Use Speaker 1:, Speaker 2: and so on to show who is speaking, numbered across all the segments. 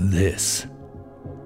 Speaker 1: This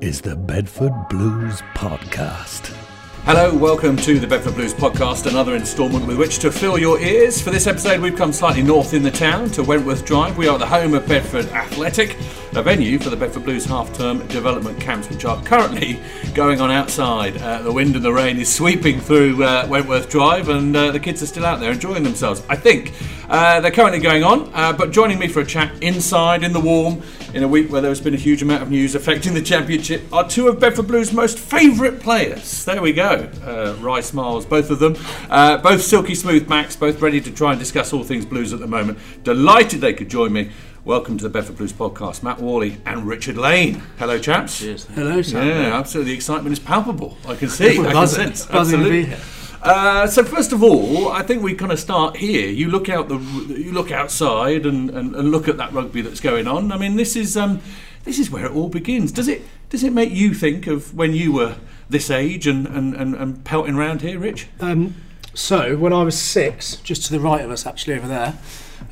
Speaker 1: is the Bedford Blues Podcast.
Speaker 2: Hello, welcome to the Bedford Blues podcast, another instalment with which to fill your ears. For this episode, we've come slightly north in the town to Wentworth Drive. We are at the home of Bedford Athletic, a venue for the Bedford Blues half term development camps, which are currently going on outside. Uh, the wind and the rain is sweeping through uh, Wentworth Drive, and uh, the kids are still out there enjoying themselves. I think uh, they're currently going on, uh, but joining me for a chat inside in the warm in a week where there has been a huge amount of news affecting the championship are two of Bedford Blues' most favourite players. There we go. Uh, Rice Miles, both of them. Uh, both silky smooth backs, both ready to try and discuss all things blues at the moment. Delighted they could join me. Welcome to the Bedford Blues podcast, Matt Worley and Richard Lane. Hello, chaps.
Speaker 3: Cheers.
Speaker 4: Hello, Sam.
Speaker 2: Yeah, absolutely. The excitement is palpable. I can see. I can sense.
Speaker 4: Buzzing to
Speaker 2: Absolutely. Uh, so first of all, I think we kind of start here. You look out the, you look outside and, and, and look at that rugby that's going on. I mean, this is um, this is where it all begins. Does it does it make you think of when you were this age and, and, and, and pelting around here, Rich?
Speaker 4: Um, so, when I was six, just to the right of us, actually over there,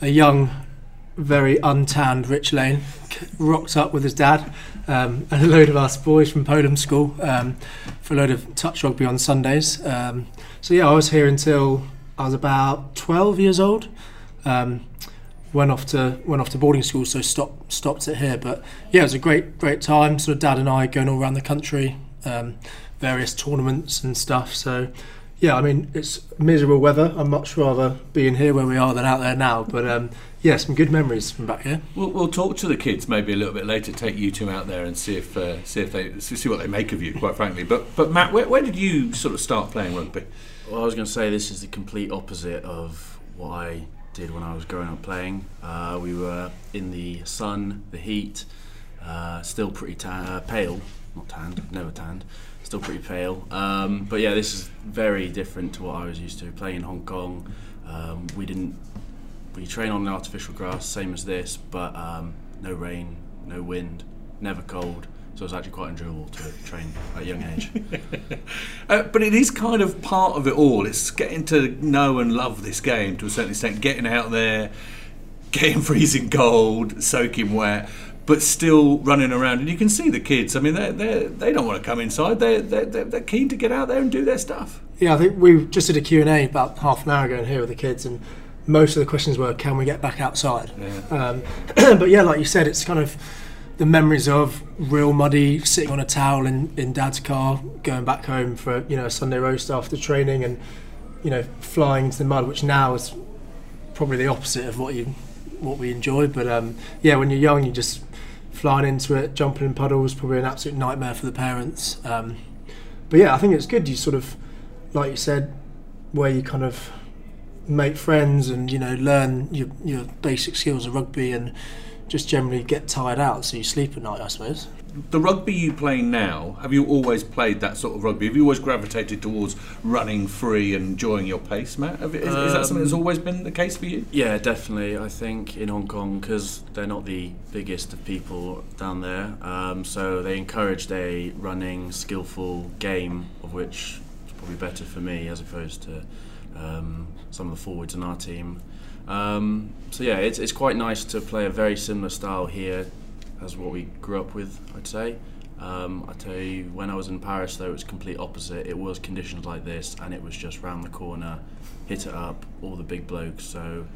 Speaker 4: a young, very untanned Rich Lane rocked up with his dad um, and a load of us boys from Polam School um, for a load of touch rugby on Sundays. Um, so, yeah, I was here until I was about 12 years old. Um, went off to went off to boarding school, so stopped stopped it here. But yeah, it was a great great time. Sort of dad and I going all around the country, um, various tournaments and stuff. So yeah, I mean it's miserable weather. I'd much rather being here where we are than out there now. But um, yeah, some good memories from back here.
Speaker 2: We'll, we'll talk to the kids maybe a little bit later. Take you two out there and see if uh, see if they see what they make of you. Quite frankly, but but Matt, where, where did you sort of start playing rugby?
Speaker 3: Well, I was going to say this is the complete opposite of what I did when I was growing up playing. Uh, we were in the sun, the heat, uh, still pretty tan, uh, pale, not tanned, never tanned, still pretty pale. Um, but yeah, this is very different to what I was used to playing in Hong Kong. Um, we didn't we train on artificial grass, same as this, but um, no rain, no wind, never cold. So it's actually quite enjoyable to train at a young age.
Speaker 2: Uh, but it is kind of part of it all. It's getting to know and love this game to a certain extent. Getting out there, getting freezing cold, soaking wet, but still running around. And you can see the kids. I mean, they they they don't want to come inside. They're, they're they're keen to get out there and do their stuff.
Speaker 4: Yeah, I think we just did a Q&A about half an hour ago in here with the kids and most of the questions were can we get back outside um, but yeah like you said it's kind of the memories of real muddy sitting on a towel in, in dad's car going back home for you know a sunday roast after training and you know flying into the mud which now is probably the opposite of what you what we enjoy. But um, yeah when you're young you're just flying into it jumping in puddles probably an absolute nightmare for the parents. Um, but yeah i think it's good you sort of like you said where you kind of make friends and you know learn your, your basic skills of rugby and just generally get tired out so you sleep at night I suppose
Speaker 2: The rugby you play now, have you always played that sort of rugby? Have you always gravitated towards running free and enjoying your pace, Matt? Have, is, is that something that's always been the case for you?
Speaker 3: Yeah, definitely. I think in Hong Kong because they're not the biggest of people down there, um, so they encouraged a running, skillful game of which is probably better for me as opposed to um, some of the forwards in our team. Um, so yeah, it's it's quite nice to play a very similar style here as what we grew up with. I'd say. Um, I tell you, when I was in Paris, though, it was complete opposite. It was conditions like this, and it was just round the corner, hit it up, all the big blokes. So,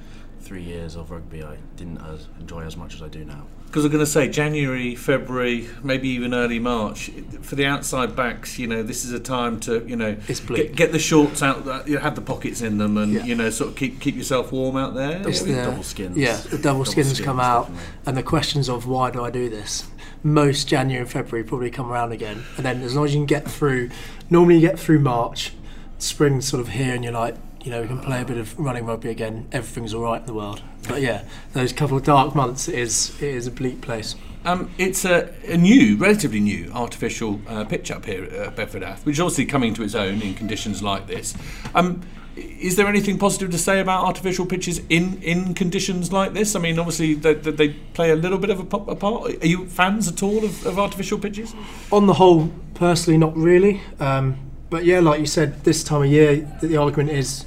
Speaker 3: three years of rugby, I didn't as enjoy as much as I do now.
Speaker 2: Because I'm going to say January, February, maybe even early March. For the outside backs, you know, this is a time to, you know,
Speaker 4: It's
Speaker 2: get, get the shorts out, uh, you know, have the pockets in them, and
Speaker 4: Yeah.
Speaker 2: you know, sort of keep keep yourself warm out there.
Speaker 4: It's the-
Speaker 3: double skins.
Speaker 4: yeah the double,
Speaker 3: Double
Speaker 4: skins,
Speaker 3: skins,
Speaker 4: come out
Speaker 3: definitely.
Speaker 4: and the questions of why do I do this most January and February probably come around again and then as long as you can get through normally you get through March spring's sort of here and you're like you know we can play a bit of running rugby again everything's all right in the world but yeah those couple of dark months it is it is a bleak place
Speaker 2: Um, it's a, a new, relatively new artificial uh, pitch up here at Bedford Ath, which is obviously coming to its own in conditions like this. Um, is there anything positive to say about artificial pitches in, in conditions like this? I mean, obviously they, they, they play a little bit of a, a part. Are you fans at all of, of artificial pitches?
Speaker 4: on the whole, personally, not really. Um, but yeah, like you said, this time of year, the, the argument is,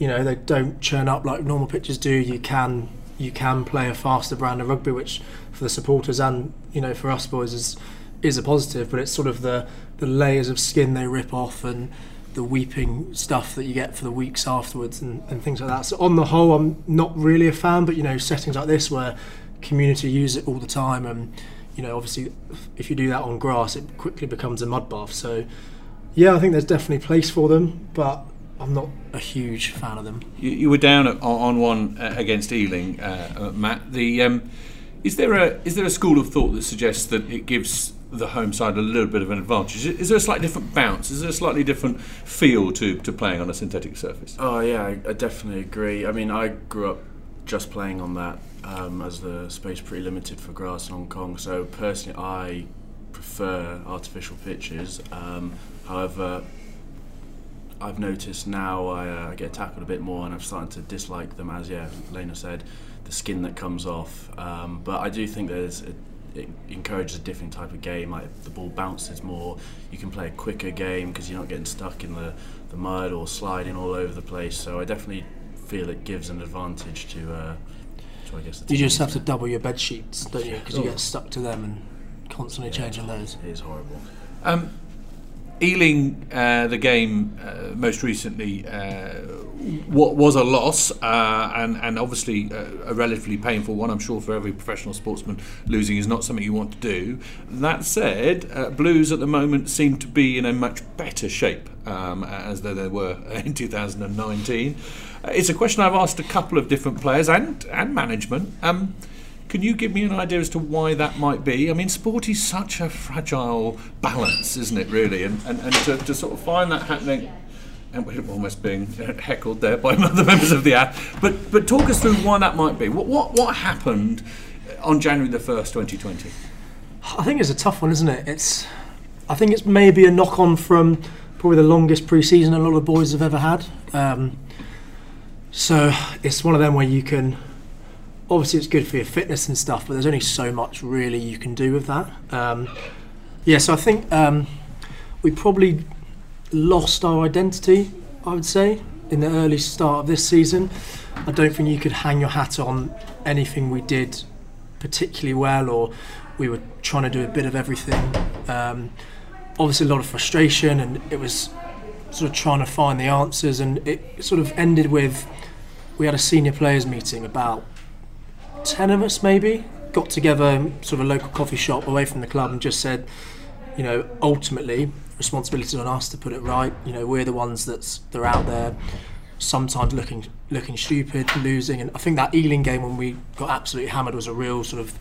Speaker 4: you know, they don't churn up like normal pitches do. You can, you can play a faster brand of rugby, which for the supporters and you know for us boys is is a positive. But it's sort of the the layers of skin they rip off and the weeping stuff that you get for the weeks afterwards and, and things like that. So on the whole, I'm not really a fan. But you know, settings like this where community use it all the time and you know obviously if you do that on grass it quickly becomes a mud bath so yeah I think there's definitely place for them but I'm not a huge fan of them.
Speaker 2: You, you were down at, on one uh, against Ealing, uh, uh, Matt. The um, is there a is there a school of thought that suggests that it gives the home side a little bit of an advantage? Is there a slightly different bounce? Is there a slightly different feel to, to playing on a synthetic surface?
Speaker 3: Oh yeah, I, I definitely agree. I mean, I grew up just playing on that um, as the space pretty limited for grass in Hong Kong. So personally, I prefer artificial pitches. Um, however, I've noticed now I uh, get tackled a bit more and I've started to dislike them as yeah Lena said the skin that comes off. Um, but I do think there's a, it encourages a different type of game like the ball bounces more. You can play a quicker game because you're not getting stuck in the, the mud or sliding all over the place. So I definitely feel it gives an advantage to, uh, to I guess
Speaker 4: you just have to double your bed sheets don't you? Because you get stuck to them and constantly yeah, changing those.
Speaker 3: it is horrible.
Speaker 2: Um, Ealing, uh, the game uh, most recently, uh, what was a loss, uh, and and obviously uh, a relatively painful one. I'm sure for every professional sportsman, losing is not something you want to do. That said, Blues at the moment seem to be in a much better shape um, as though they were in 2019. it's a question I've asked a couple of different players and and management. Um, can you give me an idea as to why that might be? I mean, sport is such a fragile balance, isn't it, really? And, and, and to, to sort of find that happening and we're almost being heckled there by other members of the app. But but talk us through why that might be. What what what happened on January the first, twenty twenty?
Speaker 4: I think it's a tough one, isn't it? It's I think it's maybe a knock on from probably the longest pre-season a lot of boys have ever had. Um, so it's one of them where you can obviously it's good for your fitness and stuff, but there's only so much really you can do with that. Um, yeah, so I think um, we probably lost our identity, I would say, in the early start of this season. I don't think you could hang your hat on anything we did particularly well, or we were trying to do a bit of everything. Um, obviously, a lot of frustration, and it was sort of trying to find the answers, and it sort of ended with we had a senior players meeting about 10 of us maybe got together sort of a local coffee shop away from the club and just said you know ultimately responsibility on us to put it right. You know we're the ones that's they're out there sometimes looking looking stupid losing. And I think that Ealing game when we got absolutely hammered was a real sort of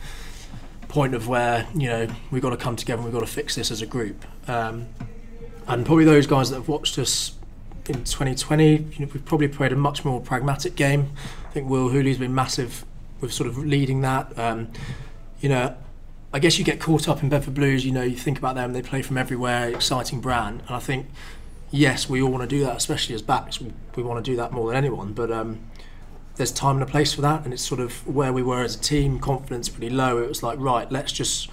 Speaker 4: point of where you know we've got to come together and we've got to fix this as a group. Um, and probably those guys that have watched us in 2020 you know, we've probably played a much more pragmatic game. I think Will Hooley's been massive with sort of leading that. Um, you know, I guess you get caught up in Bedford Blues. You know, you think about them; they play from everywhere, exciting brand, and I think yes, we all want to do that, especially as backs. We, we want to do that more than anyone, but. Um, there's time and a place for that, and it's sort of where we were as a team. Confidence pretty low. It was like, right, let's just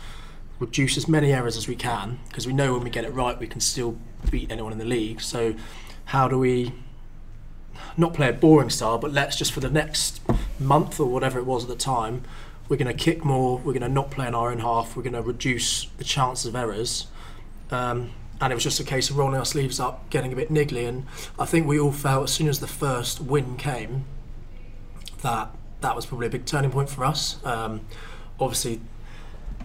Speaker 4: reduce as many errors as we can because we know when we get it right, we can still beat anyone in the league. So, how do we not play a boring style, but let's just for the next month or whatever it was at the time, we're going to kick more, we're going to not play in our own half, we're going to reduce the chances of errors. Um, and it was just a case of rolling our sleeves up, getting a bit niggly. And I think we all felt as soon as the first win came that that was probably a big turning point for us. Um, obviously,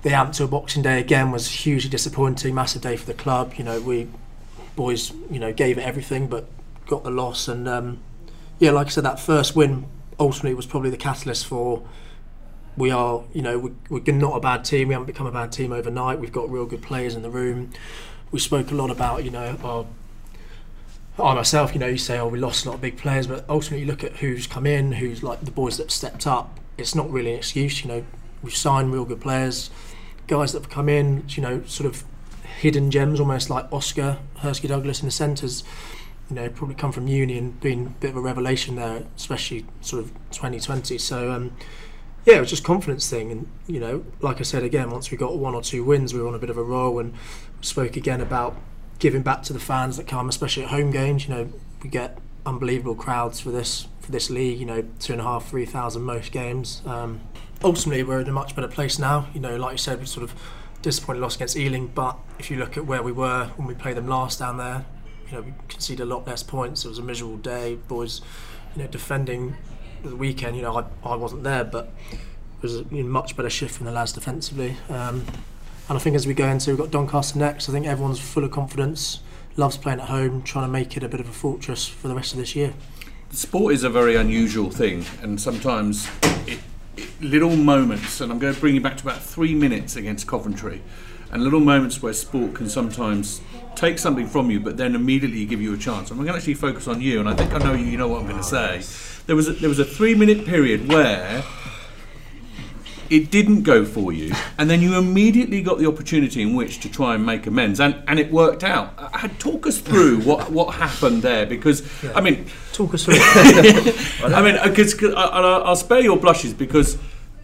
Speaker 4: the to Boxing Day again was hugely disappointing, massive day for the club. You know, we boys, you know, gave it everything, but got the loss. And um, yeah, like I said, that first win ultimately was probably the catalyst for we are, you know, we, we're not a bad team. We haven't become a bad team overnight. We've got real good players in the room. We spoke a lot about, you know, our, I myself, you know, you say, oh, we lost a lot of big players, but ultimately you look at who's come in, who's like the boys that stepped up. It's not really an excuse, you know. We've signed real good players, guys that have come in, you know, sort of hidden gems, almost like Oscar Hersky Douglas in the centres you know, probably come from uni and been a bit of a revelation there, especially sort of 2020. So, um, yeah, it was just confidence thing. And, you know, like I said again, once we got one or two wins, we were on a bit of a roll and spoke again about giving back to the fans that come, especially at home games. You know, we get unbelievable crowds for this for this league. You know, two and a half, three thousand most games. Um, ultimately, we're in a much better place now. You know, like you said, we sort of disappointed loss against Ealing, but if you look at where we were when we played them last down there, you know, we conceded a lot less points. It was a miserable day. Boys, you know, defending the weekend. You know, I, I wasn't there, but it was a much better shift from the lads defensively. Um, and I think as we go into, we've got Doncaster next. I think everyone's full of confidence, loves playing at home, trying to make it a bit of a fortress for the rest of this year.
Speaker 2: Sport is a very unusual thing, and sometimes it, it, little moments, and I'm going to bring you back to about three minutes against Coventry, and little moments where sport can sometimes take something from you, but then immediately give you a chance. I'm going to actually focus on you, and I think I know you, you know what I'm going to say. There was a, there was a three minute period where it didn't go for you, and then you immediately got the opportunity in which to try and make amends, and, and it worked out. Uh, talk us through what, what happened there, because yeah. I mean,
Speaker 4: talk us through.
Speaker 2: I mean, because I'll, I'll spare your blushes because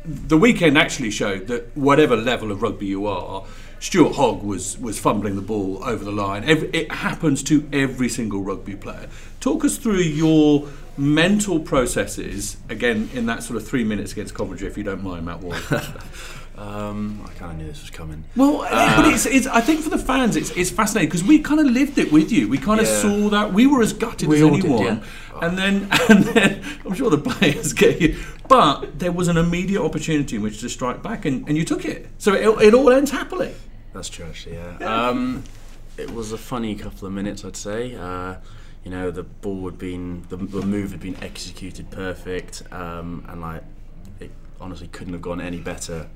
Speaker 2: the weekend actually showed that whatever level of rugby you are, Stuart Hogg was was fumbling the ball over the line. Every, it happens to every single rugby player. Talk us through your mental processes again in that sort of three minutes against Coventry, if you don't mind, Matt Ward.
Speaker 3: um, I kind of knew this was coming.
Speaker 2: Well, uh, but it's, it's, I think for the fans, it's, it's fascinating because we kind of lived it with you. We kind of yeah. saw that. We were as gutted
Speaker 4: we
Speaker 2: as anyone. Did, yeah. And then, and then, I'm sure the players get you. But there was an immediate opportunity in which to strike back, and, and you took it. So it, it all ends happily.
Speaker 3: That's true, actually. Yeah. Um, it was a funny couple of minutes, I'd say. Uh, you know the ball had been the, the move had been executed perfect um, and like it honestly couldn't have gone any better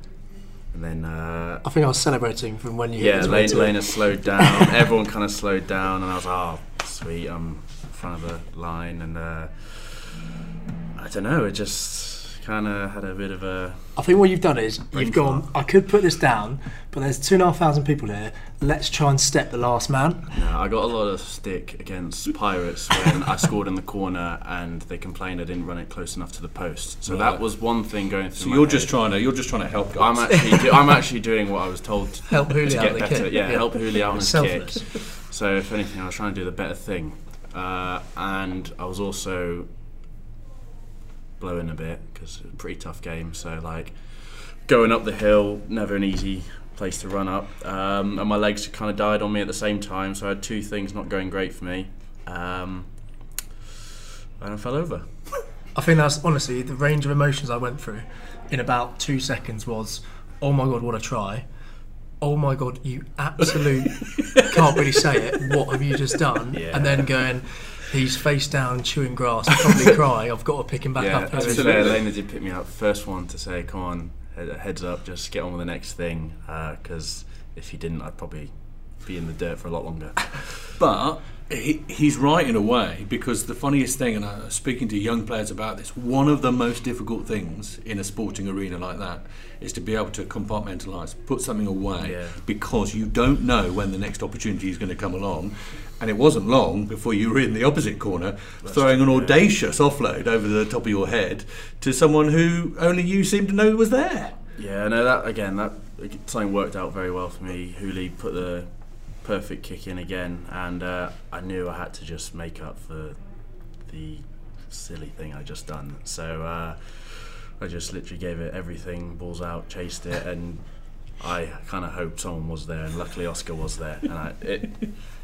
Speaker 3: and then uh,
Speaker 4: I think I was celebrating from when you
Speaker 3: yeah Lane, Lena slowed down everyone kind of slowed down and I was oh sweet I'm in front of the line and uh, I don't know it just kind of had a bit of a.
Speaker 4: I think what you've done is you've gone. I could put this down, but there's two and a half thousand people here. Let's try and step the last man.
Speaker 3: No, I got a lot of stick against Pirates when I scored in the corner and they complained I didn't run it close enough to the post. So right. that was one thing going through.
Speaker 2: So you're
Speaker 3: head.
Speaker 2: just trying to you're just trying to help.
Speaker 3: Guys. I'm actually do, I'm actually doing what I was told to,
Speaker 4: help Hooley
Speaker 3: to
Speaker 4: get
Speaker 3: better.
Speaker 4: Kick.
Speaker 3: Yeah, yeah, help Hooley out on his kick. So if anything, I was trying to do the better thing, uh, and I was also blowing a bit because was a pretty tough game. So like going up the hill, never an easy place to run up, um, and my legs kind of died on me at the same time. So I had two things not going great for me, um, and I fell over.
Speaker 4: I think that's honestly the range of emotions I went through in about two seconds was, oh my god, what a try. Oh my god, you absolute can't really say it. What have you just done?
Speaker 3: Yeah.
Speaker 4: And then going, he's face down chewing grass, probably cry. I've got to pick him back
Speaker 3: yeah,
Speaker 4: up.
Speaker 3: To be fair, Elena did pick me up. First one to say, "Come on, heads up, just get on with the next thing." Because uh, if he didn't, I'd probably be in the dirt for a lot longer.
Speaker 2: But he, he's right in a way because the funniest thing, and I was speaking to young players about this, one of the most difficult things in a sporting arena like that is to be able to compartmentalise, put something away
Speaker 3: yeah.
Speaker 2: because you don't know when the next opportunity is going to come along. And it wasn't long before you were in the opposite corner, That's throwing true, an audacious yeah. offload over the top of your head to someone who only you seemed to know was there.
Speaker 3: Yeah, no, that again, that something worked out very well for me. Hooley put the perfect kick in again, and uh, I knew I had to just make up for the silly thing I just done. So uh, I just literally gave it everything, balls out, chased it, and I kind of hoped someone was there, and luckily Oscar was there, and I, it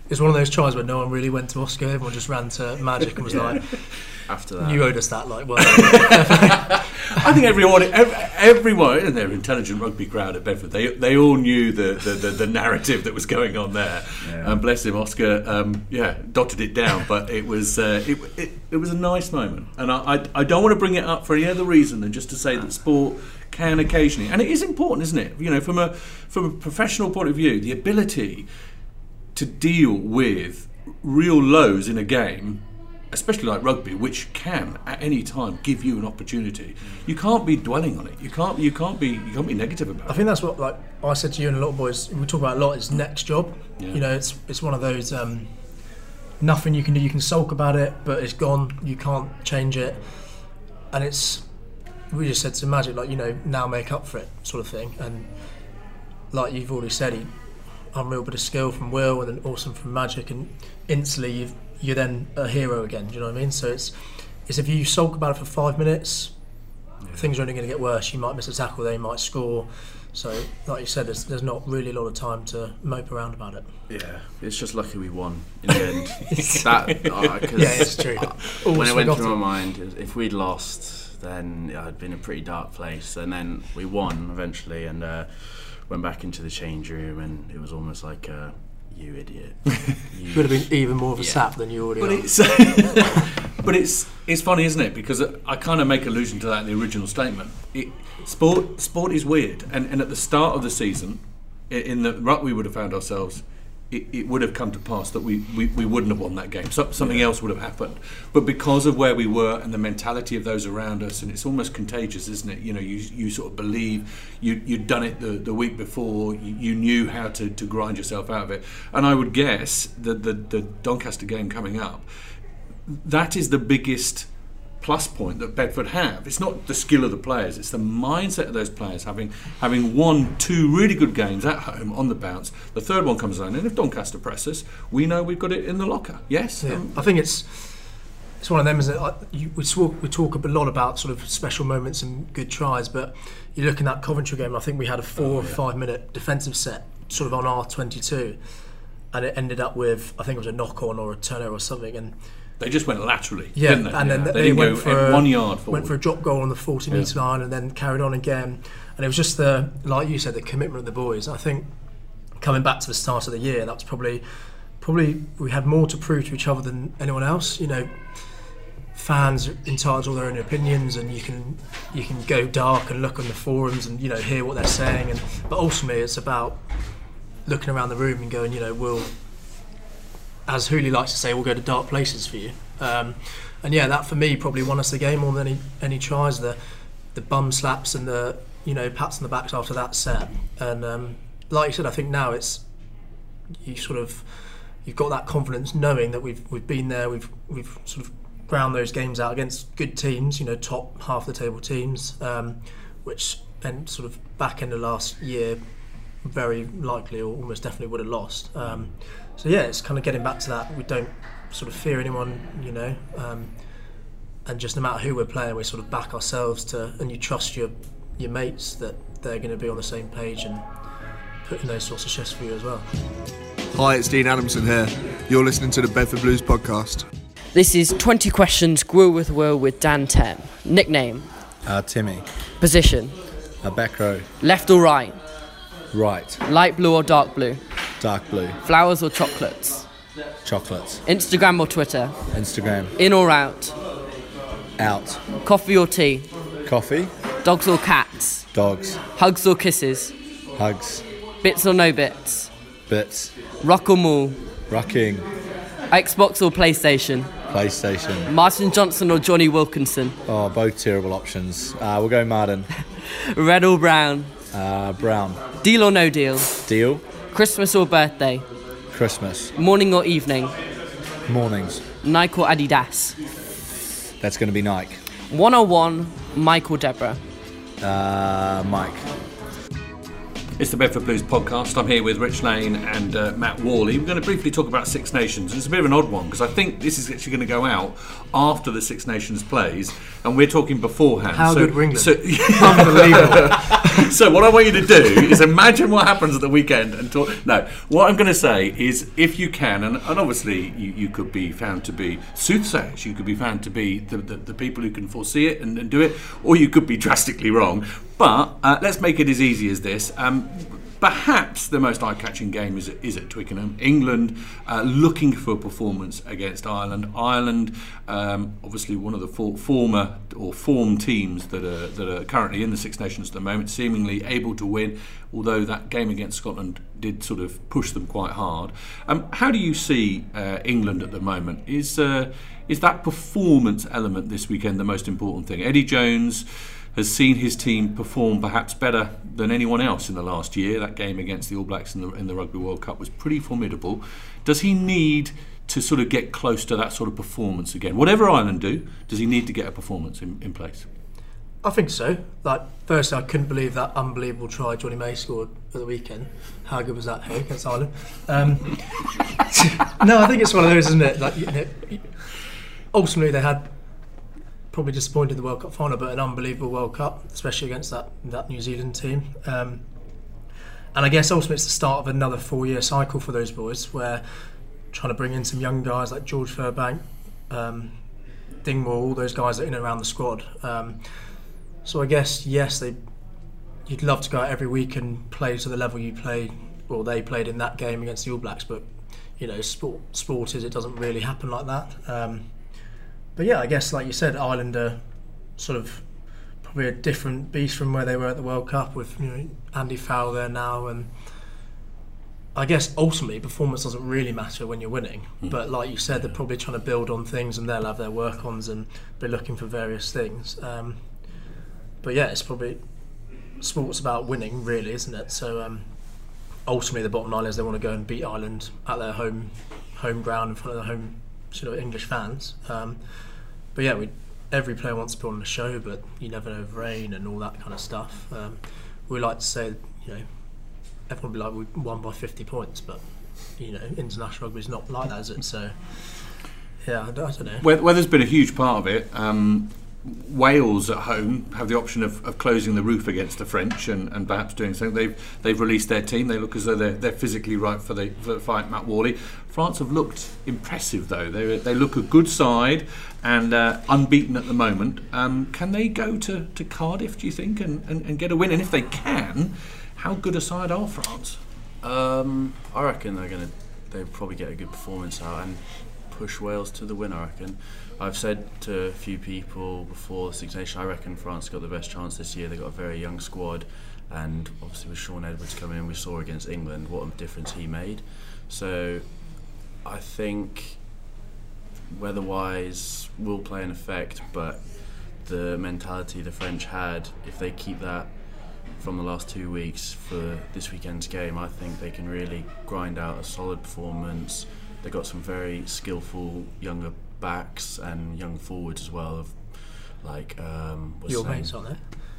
Speaker 4: it's one of those tries where no one really went to Oscar. Everyone just ran to Magic and was yeah. like,
Speaker 3: after that,
Speaker 4: you owed us that. Like, well,
Speaker 2: I think everyone, everyone, and their intelligent rugby crowd at Bedford, they they all knew the the, the, the narrative that was going on there. Yeah. And bless him, Oscar, um, yeah, dotted it down. But it was uh, it, it, it was a nice moment, and I, I I don't want to bring it up for any other reason than just to say that sport can occasionally, and it is important, isn't it? You know, from a from a professional point of view, the ability to deal with real lows in a game, especially like rugby, which can at any time give you an opportunity. You can't be dwelling on it. You can't. You can't be. You can't be negative about
Speaker 4: it. I think that's what like I said to you and a lot of boys. We talk about a lot. Is next job.
Speaker 2: Yeah.
Speaker 4: You know, it's it's one of those. Um, nothing you can do. You can sulk about it, but it's gone. You can't change it, and it's. We just said to Magic, like you know, now make up for it, sort of thing. And like you've already said, he unreal bit of skill from Will and then awesome from Magic, and instantly you you're then a hero again. Do you know what I mean? So it's is if you sulk about it for five minutes, things are only going to get worse. You might miss a tackle, they might score. So, like you said, there's, there's not really a lot of time to mope around about it.
Speaker 3: Yeah, it's just lucky we won in the end. that, uh,
Speaker 4: Yeah, it's true.
Speaker 3: I- when it went through
Speaker 4: forgot
Speaker 3: my mind, if we'd lost, then I'd been in a pretty dark place. And then we won eventually, and uh, went back into the change room, and it was almost like, uh, "You idiot."
Speaker 4: You would have been even more of a
Speaker 3: Yeah.
Speaker 4: sap than you already
Speaker 2: But
Speaker 4: are.
Speaker 2: it's but it's it's funny, isn't it? Because I kind of make allusion to that in the original statement. It, sport sport is weird, and, and at the start of the season, in the rut we would have found ourselves. It, it would have come to pass that we, we, we wouldn't have won that game. So, something else would have happened. But because of where we were and the mentality of those around us, and it's almost contagious, isn't it? You know, you, you sort of believe you, you'd done it the, the week before, you, you knew how to, to grind yourself out of it. And I would guess that the, the Doncaster game coming up, that is the biggest plus point that Bedford have. It's not the skill of the players; it's the mindset of those players having having won two really good games at home on the bounce. The third one comes along, and if Doncaster press us, we know we've got it in the locker. Yes,
Speaker 4: Yeah,
Speaker 2: Um,
Speaker 4: I think it's it's one of them. Is that you, we talk we talk a lot about sort of special moments and good tries, but you look in that Coventry game. I think we had a four or five minute defensive set, sort of on our twenty two, and it ended up with I think it was a knock on or a turnover or something, and
Speaker 2: they just went laterally,
Speaker 4: yeah,
Speaker 2: didn't they?
Speaker 4: and then
Speaker 2: they,
Speaker 4: they,
Speaker 2: didn't
Speaker 4: went for a,
Speaker 2: one yard forward.
Speaker 4: went for a drop goal on the forty metre line, and then carried on again. And it was just the like you said, the commitment of the boys. I think coming back to the start of the year, that was probably probably we had more to prove to each other than anyone else. You know, fans are entitled to all their own opinions, and you can you can go dark and look on the forums and you know hear what they're saying, and but ultimately it's about looking around the room and going, you know, we'll as Hooley likes to say, we'll go to dark places for you. Um, and yeah, that for me probably won us the game more than any any tries. The the bum slaps and the you know pats on the backs after that set. And um, like you said, I think now it's you sort of you've got that confidence knowing that we've we've been there. We've we've sort of ground those games out against good teams. You know, top half the table teams, um, which then sort of back in the last year very likely or almost definitely would have lost. Um, so yeah, it's kind of getting back to that. We don't sort of fear anyone, you know, um, and just no matter who we're playing, we sort of back ourselves to, and you trust your your mates that they're going to be on the same page and putting those sorts of shifts for you as well.
Speaker 5: Hi, it's Dean Adamson here. You're listening to the Bedford Blues podcast.
Speaker 6: This is 20 questions Grill with Will with Dan Temm. Nickname,
Speaker 7: Uh, Timmy,
Speaker 6: position,
Speaker 7: a back row,
Speaker 6: left or right,
Speaker 7: right,
Speaker 6: light blue or dark blue,
Speaker 7: dark blue,
Speaker 6: flowers or chocolates,
Speaker 7: chocolates,
Speaker 6: Instagram or Twitter,
Speaker 7: Instagram,
Speaker 6: in or out,
Speaker 7: out,
Speaker 6: coffee or tea,
Speaker 7: coffee,
Speaker 6: dogs or cats,
Speaker 7: dogs,
Speaker 6: hugs or kisses,
Speaker 7: hugs,
Speaker 6: bits or no bits,
Speaker 7: bits,
Speaker 6: ruck or maul,
Speaker 7: rucking,
Speaker 6: Xbox or PlayStation,
Speaker 7: PlayStation.
Speaker 6: Martin Johnson or Jonny Wilkinson,
Speaker 7: Oh, both terrible options. Uh, we'll go Martin,
Speaker 6: red or brown,
Speaker 7: uh, Brown,
Speaker 6: deal or no deal,
Speaker 7: Deal,
Speaker 6: Christmas or birthday,
Speaker 7: Christmas,
Speaker 6: morning or evening,
Speaker 7: mornings.
Speaker 6: Nike or Adidas,
Speaker 7: That's going to be Nike.
Speaker 6: 101, Mike or Deborah.
Speaker 7: Uh, Mike.
Speaker 2: It's the Bedford Blues podcast. I'm here with Rich Lane and uh, Matt Worley. We're going to briefly talk about Six Nations. It's a bit of an odd one because I think this is actually going to go out after the Six Nations plays, and we're talking beforehand.
Speaker 4: How good were England?
Speaker 2: So,
Speaker 4: Unbelievable.
Speaker 2: so what I want you to do is imagine what happens at the weekend and talk. No, what I'm going to say is, if you can, and, and obviously you, you could be found to be soothsayers, you could be found to be the, the, the people who can foresee it and, and do it, or you could be drastically wrong. But uh, let's make it as easy as this. Um, Perhaps the most eye-catching game is, is at Twickenham. England uh, looking for a performance against Ireland. Ireland, um, obviously one of the for, former or form teams that are that are currently in the Six Nations at the moment, seemingly able to win. Although that game against Scotland did sort of push them quite hard. Um, how do you see uh, England at the moment? Is uh, is that performance element this weekend the most important thing? Eddie Jones has seen his team perform perhaps better than anyone else in the last year. That game against the All Blacks in the, in the Rugby World Cup was pretty formidable. Does he need to sort of get close to that sort of performance again? Whatever Ireland do, does he need to get a performance in, in place?
Speaker 4: I think so. Like, firstly, I couldn't believe that unbelievable try Jonny May scored at the weekend. How good was that hey, against Ireland? Um, no, I think it's one of those, isn't it? Like, you know, ultimately, they had probably disappointed in the World Cup final, but an unbelievable World Cup, especially against that that New Zealand team. Um, and I guess ultimately it's the start of another four-year cycle for those boys, where trying to bring in some young guys like George Furbank, um, Dingwall, all those guys that are in and around the squad. Um, so I guess yes, they you'd love to go out every week and play to the level you play or they played in that game against the All Blacks, but you know, sport sport is it doesn't really happen like that. Um, but yeah, I guess like you said, Ireland are sort of probably a different beast from where they were at the World Cup with you know Andy Farrell there now and. I guess ultimately performance doesn't really matter when you're winning, but like you said, they're probably trying to build on things and they'll have their work ons and be looking for various things. Um, but yeah, it's probably sports about winning, really, isn't it? So um, ultimately, the bottom line is they want to go and beat Ireland at their home home ground in front of the home sort of English fans. Um, but yeah, we, every player wants to put on a show, but you never know of rain and all that kind of stuff. Um, we like to say, you know, everyone be like we won by 50 points, but you know, international rugby is not like that, is it? So yeah, I don't, know.
Speaker 2: There's been a huge part of it, um, Wales at home have the option of, of closing the roof against the French and, and perhaps doing something. They've they've released their team. They look as though they're, they're physically right for the, for the fight. Matt Worley. France have looked impressive though. They they look a good side and uh, unbeaten at the moment. Um, can they go to, to Cardiff? Do you think and, and, and get a win? And if they can, how good a side are France?
Speaker 3: Um, I reckon they're gonna they probably get a good performance out and push Wales to the win. I reckon. I've said to a few people before the Six Nations, I reckon France got the best chance this year. They've got a very young squad, and obviously with Shaun Edwards coming in, we saw against England what a difference he made. So I think weather-wise will play an effect, but the mentality the French had, if they keep that from the last two weeks for this weekend's game, I think they can really grind out a solid performance. They've got some very skillful younger backs and young forwards as well. Of like um, what's
Speaker 4: Your mates, aren't they?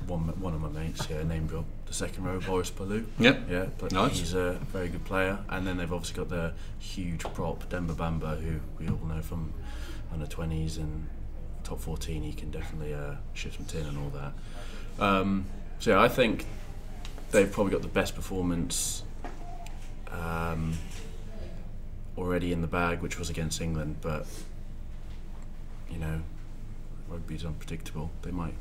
Speaker 3: One, one of my mates, yeah, name drop. The second row, Boris Palu.
Speaker 2: Yep.
Speaker 3: Yeah, but
Speaker 2: Nice.
Speaker 3: he's a very good player. And then they've obviously got their huge prop, Demba Bamba, who we all know from under 20s and top 14. He can definitely uh, shift some tin and all that. Um, so yeah, I think they've probably got the best performance um, already in the bag, which was against England. But you know, rugby's unpredictable. They might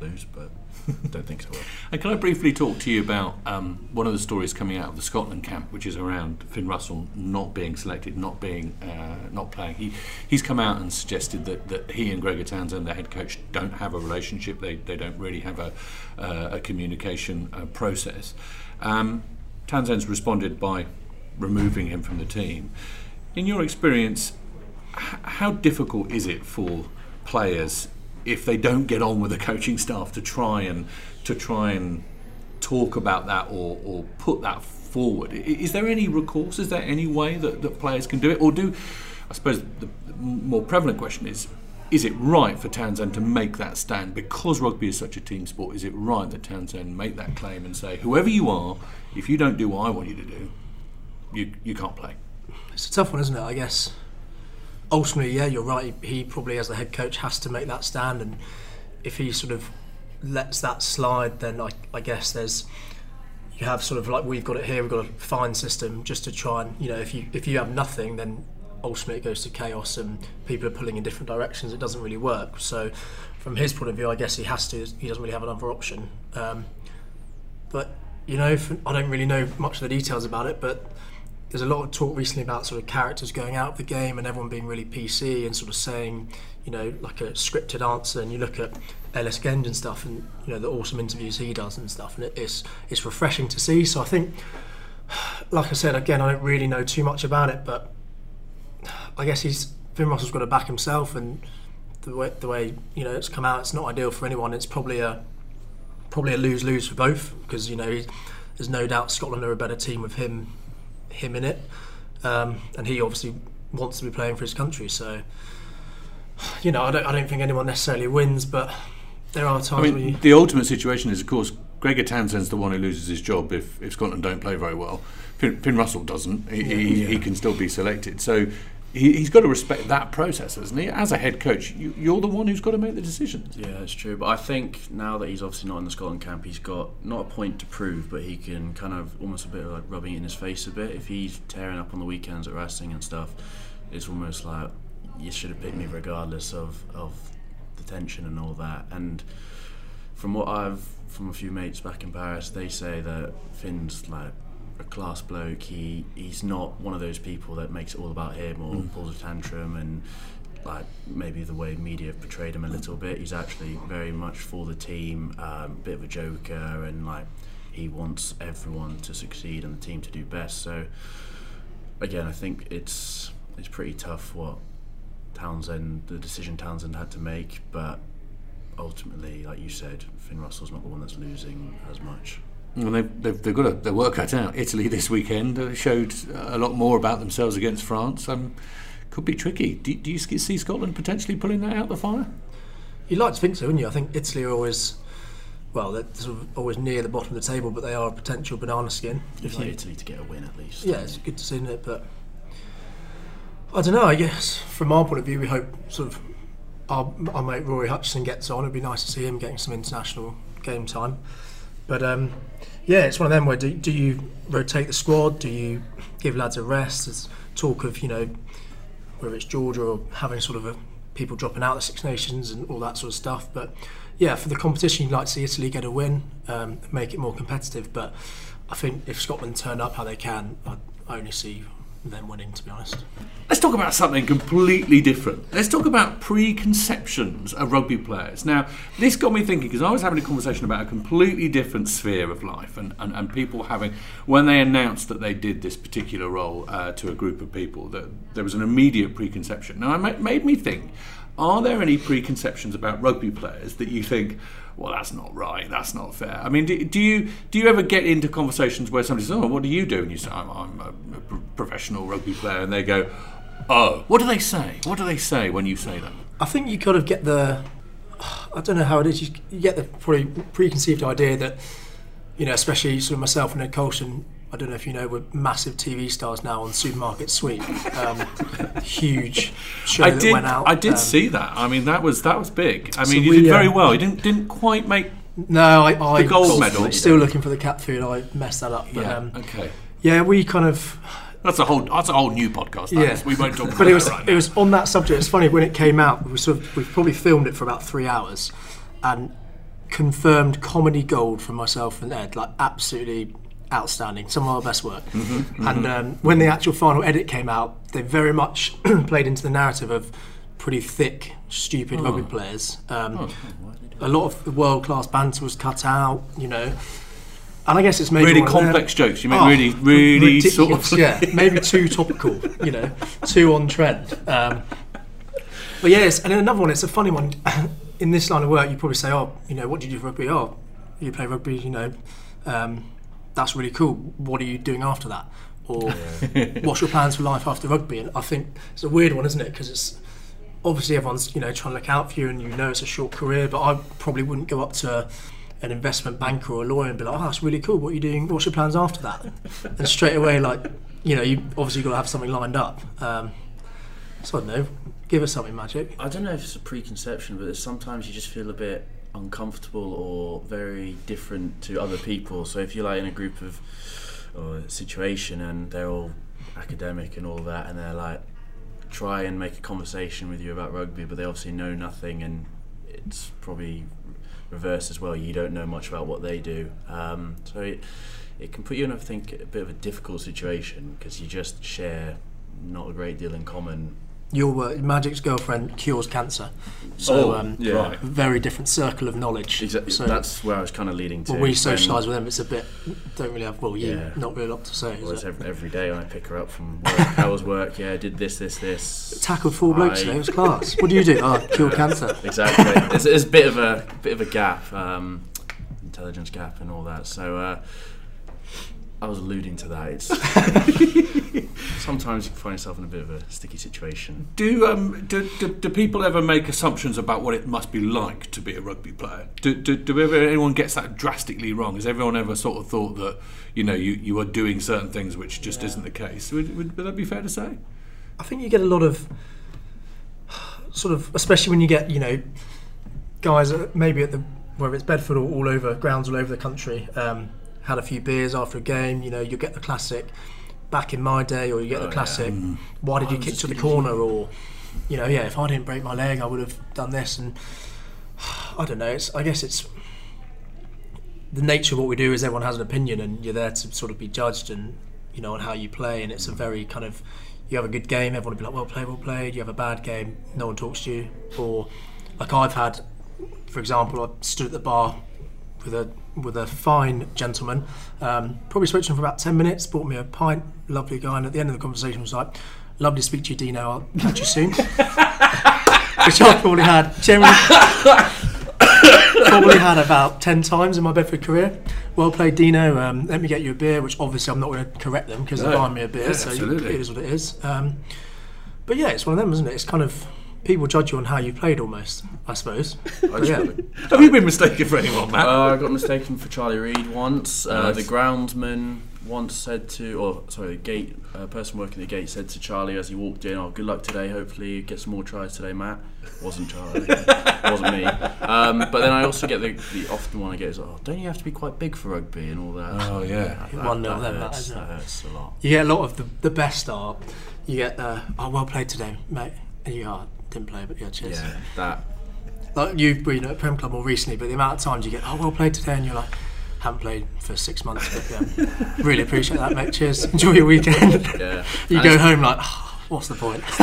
Speaker 3: lose, but don't think so. Well.
Speaker 2: And can I briefly talk to you about um, one of the stories coming out of the Scotland camp, which is around Finn Russell not being selected, not being, uh, not playing. He he's come out and suggested that, that he and Gregor Townsend, the head coach, don't have a relationship. They they don't really have a uh, a communication uh, process. Um, Townsend's responded by removing him from the team. In your experience, h- how difficult is it for players if they don't get on with the coaching staff to try and to try and talk about that or, or put that forward? Is there any recourse? Is there any way that, that players can do it, or do? I suppose the, more prevalent question is: Is it right for Townsend to make that stand because rugby is such a team sport? Is it right that Townsend make that claim and say, whoever you are, if you don't do what I want you to do, you you can't play?
Speaker 4: It's a tough one, isn't it? I guess. Ultimately, yeah, you're right. He probably, as the head coach, has to make that stand, and if he sort of lets that slide, then I, I guess there's you have sort of like we've got it here. We've got a fine system just to try and you know if you if you have nothing, then ultimately it goes to chaos and people are pulling in different directions. It doesn't really work. So, from his point of view, I guess he has to. He doesn't really have another option. Um, but you know, I don't really know much of the details about it, but there's a lot of talk recently about sort of characters going out of the game and everyone being really PC and sort of saying, you know, like a scripted answer. And you look at Ellis Genge and stuff, and you know the awesome interviews he does and stuff, and it, it's it's refreshing to see. So I think, like I said, again, I don't really know too much about it, but I guess he's Finn Russell's got to back himself, and the way the way you know it's come out, it's not ideal for anyone. It's probably a probably a lose lose for both because you know he, there's no doubt Scotland are a better team with him him in it, um, and he obviously wants to be playing for his country. So you know I don't I don't think anyone necessarily wins, but there are times
Speaker 2: I mean,
Speaker 4: you,
Speaker 2: the ultimate situation is, of course, Gregor Townsend's the one who loses his job if, if Scotland don't play very well. Finn Russell doesn't. He, he, he can still be selected. So he, he's got to respect that process, hasn't he? As a head coach, you, you're the one who's got to make the decisions.
Speaker 3: Yeah, it's true. But I think now that he's obviously not in the Scotland camp, he's got not a point to prove, but he can kind of almost a bit of like rubbing it in his face a bit. If he's tearing up on the weekends at wrestling and stuff, it's almost like you should have picked me regardless of, of the tension and all that. And from what I've from a few mates back in Paris, they say that Finn's like a class bloke. He he's not one of those people that makes it all about him or pulls a tantrum and like maybe the way media have portrayed him a little bit. He's actually very much for the team, um, bit of a joker, and like he wants everyone to succeed and the team to do best. So again, I think it's it's pretty tough what Townsend, the decision Townsend had to make, but ultimately, like you said, Finn Russell's not the one that's losing as much.
Speaker 2: Well, they've, they've, they've got a, their work cut out. Italy this weekend uh, showed a lot more about themselves against France. Um, could be tricky. Do, do you see Scotland potentially pulling that out of the fire?
Speaker 4: You'd like to think so, wouldn't you? I think Italy are always, well, they're sort of always near the bottom of the table, but they are a potential banana skin.
Speaker 3: If like Italy to get a win at least.
Speaker 4: Yeah, it's good to see, isn't it? But I don't know. I guess from our point of view, we hope sort of our, our mate Rory Hutchinson gets on. It'd be nice to see him getting some international game time. But um, yeah, it's one of them where do, do you rotate the squad? Do you give lads a rest? There's talk of, you know, whether it's Georgia or having sort of a, people dropping out of the Six Nations and all that sort of stuff. But yeah, for the competition, you'd like to see Italy get a win, um, make it more competitive. But I think if Scotland turn up how they can, I only see them winning, to be honest.
Speaker 2: Let's talk about something completely different. Let's talk about preconceptions of rugby players. Now, this got me thinking because I was having a conversation about a completely different sphere of life and, and, and people having, when they announced that they did this particular role uh, to a group of people, that there was an immediate preconception. Now, it made me think are there any preconceptions about rugby players that you think, well, that's not right, that's not fair? I mean, do, do you do you ever get into conversations where somebody says, oh, what do you do? And you say, I'm, I'm a, professional rugby player, and they go, oh, what do they say? What do they say when you say that?
Speaker 4: I think you kind of get the, I don't know how it is, you, get the probably preconceived idea that, you know, especially sort of myself and Ed Colston, I don't know if you know, we're massive TV stars now on Supermarket Sweep. Um, huge show
Speaker 2: I
Speaker 4: that
Speaker 2: did,
Speaker 4: went out.
Speaker 2: I did
Speaker 4: um,
Speaker 2: see that. I mean, that was that was big. I
Speaker 4: So
Speaker 2: mean, you
Speaker 4: we,
Speaker 2: did very
Speaker 4: um,
Speaker 2: well. You didn't didn't quite make.
Speaker 4: No, I, I
Speaker 2: The gold medal.
Speaker 4: Still looking for the cat food. I messed that up. But,
Speaker 2: Yeah.
Speaker 4: um,
Speaker 2: okay.
Speaker 4: yeah, we kind of
Speaker 2: That's a whole. That's a whole new podcast. that
Speaker 4: Yeah.
Speaker 2: is. We won't talk about
Speaker 4: but it was
Speaker 2: right
Speaker 4: it was on that subject. It's funny when it came out. We sort of we probably filmed it for about three hours, and confirmed comedy gold from myself and Ed. Like absolutely outstanding. Some of our best work.
Speaker 2: Mm-hmm,
Speaker 4: And um, when the actual final edit came out, they very much played into the narrative of pretty thick, stupid rugby
Speaker 2: Oh.
Speaker 4: players. Um, a lot of world class banter was cut out. You know. And I guess it's maybe
Speaker 2: really
Speaker 4: one of them-
Speaker 2: complex jokes. You make
Speaker 4: Oh,
Speaker 2: really, really sort of.
Speaker 4: yeah, maybe too topical, you know, too on trend. Um, but yes, and then another one. It's a funny one. In this line of work, you probably say, "Oh, you know, what do you do for rugby? Oh, you play rugby. You know, um, that's really cool. What are you doing after that? Or what's your plans for life after rugby?" And I think it's a weird one, isn't it? Because it's obviously everyone's you know trying to look out for you, and you know it's a short career. But I probably wouldn't go up to an investment banker or a lawyer and be like, "Oh, that's really cool. What are you doing? What's your plans after that?" and straight away, like, you know, you obviously got to have something lined up. Um, so I don't know. Give us something magic.
Speaker 3: I don't know if it's a preconception, but sometimes you just feel a bit uncomfortable or very different to other people. So if you're like in a group of or situation and they're all academic and all that, and they're like try and make a conversation with you about rugby, but they obviously know nothing, and it's probably reverse as well. You don't know much about what they do, um, so it it can put you in I think a bit of a difficult situation because you just share not a great deal in common
Speaker 4: Your work, Magic's girlfriend cures cancer. So,
Speaker 3: Oh,
Speaker 4: um,
Speaker 3: yeah. Right.
Speaker 4: very different circle of knowledge.
Speaker 3: Exactly.
Speaker 4: So
Speaker 3: That's where I was kind of leading to.
Speaker 4: when we socialise with them, it's a bit. Don't really have. Well, you
Speaker 3: Yeah.
Speaker 4: not really a lot to say.
Speaker 3: Well, it's every, every day I pick her up from work. How was work? Yeah, I did this, this, this.
Speaker 4: Tackled four blokes today. It was class. What do you do? Oh, cure cancer.
Speaker 3: Exactly. It's, there's a bit of a bit of a gap, um, intelligence gap, and all that. So uh, I was alluding to that. It's sometimes you find yourself in a bit of a sticky situation.
Speaker 2: Do, um, do, do do people ever make assumptions about what it must be like to be a rugby player? Do, do, do ever anyone gets that drastically wrong? Has everyone ever sort of thought that you know you, you are doing certain things which just isn't the case? Would, would, would that be fair to say?
Speaker 4: I think you get a lot of sort of, especially when you get you know guys at- maybe at the whether it's Bedford or all over grounds all over the country. Um, had a few beers after a game. You know, you get the classic. Back in my day, or you get the classic. Why did you kick to the corner? Or you know, yeah, if I didn't break my leg, I would have done this. And I don't know. It's I guess it's the nature of what we do is everyone has an opinion, and you're there to sort of be judged and you know on how you play. And it's a very kind of you have a good game, everyone will be like, well played, well played. You have a bad game, no one talks to you. Or like I've had, for example, I stood at the bar with a with a fine gentleman. Um, probably spoke to him for about ten minutes. Bought me a pint. Lovely guy. And at the end of the conversation was like, "Lovely to speak to you, Dino. I'll catch you soon." Which I've probably had generally probably had about 10 times in my Bedford career. Well played, Dino. Um, let me get you a beer, which obviously I'm not going to correct them because they're buying me a beer.
Speaker 2: Yeah,
Speaker 4: so
Speaker 2: absolutely.
Speaker 4: it is what it is. Um, but yeah, it's one of them, isn't it? It's kind of people judge you on how you played almost, I suppose.
Speaker 3: I
Speaker 4: yeah.
Speaker 3: got-
Speaker 2: Have you been mistaken for anyone, Matt?
Speaker 3: Uh, I got mistaken for Charlie Reid once. Uh,
Speaker 2: Nice.
Speaker 3: The groundsman once said to, or sorry, the gate uh, person working at the gate said to Charlie as he walked in, "Oh, good luck today. Hopefully, you get some more tries today, Matt." Wasn't Charlie? wasn't me. Um, but then I also get the, the often one I get is, "Oh, don't you have to be quite big for rugby and all that?"
Speaker 2: Oh, yeah.
Speaker 3: that,
Speaker 4: One
Speaker 3: that,
Speaker 4: nil that,
Speaker 3: hurts, that hurts a lot.
Speaker 4: You get a lot of the, the best are, you get, uh, oh, well played today, mate. And you are, didn't play, but yeah, cheers.
Speaker 3: Yeah, that.
Speaker 4: Like you've been at Prem Club more recently, but the amount of times you get, oh, well played today, and you're like, haven't played for six months, but yeah, really appreciate that, mate. Cheers. Enjoy your weekend.
Speaker 3: Yeah.
Speaker 4: you
Speaker 3: And
Speaker 4: go home like, oh, what's the point?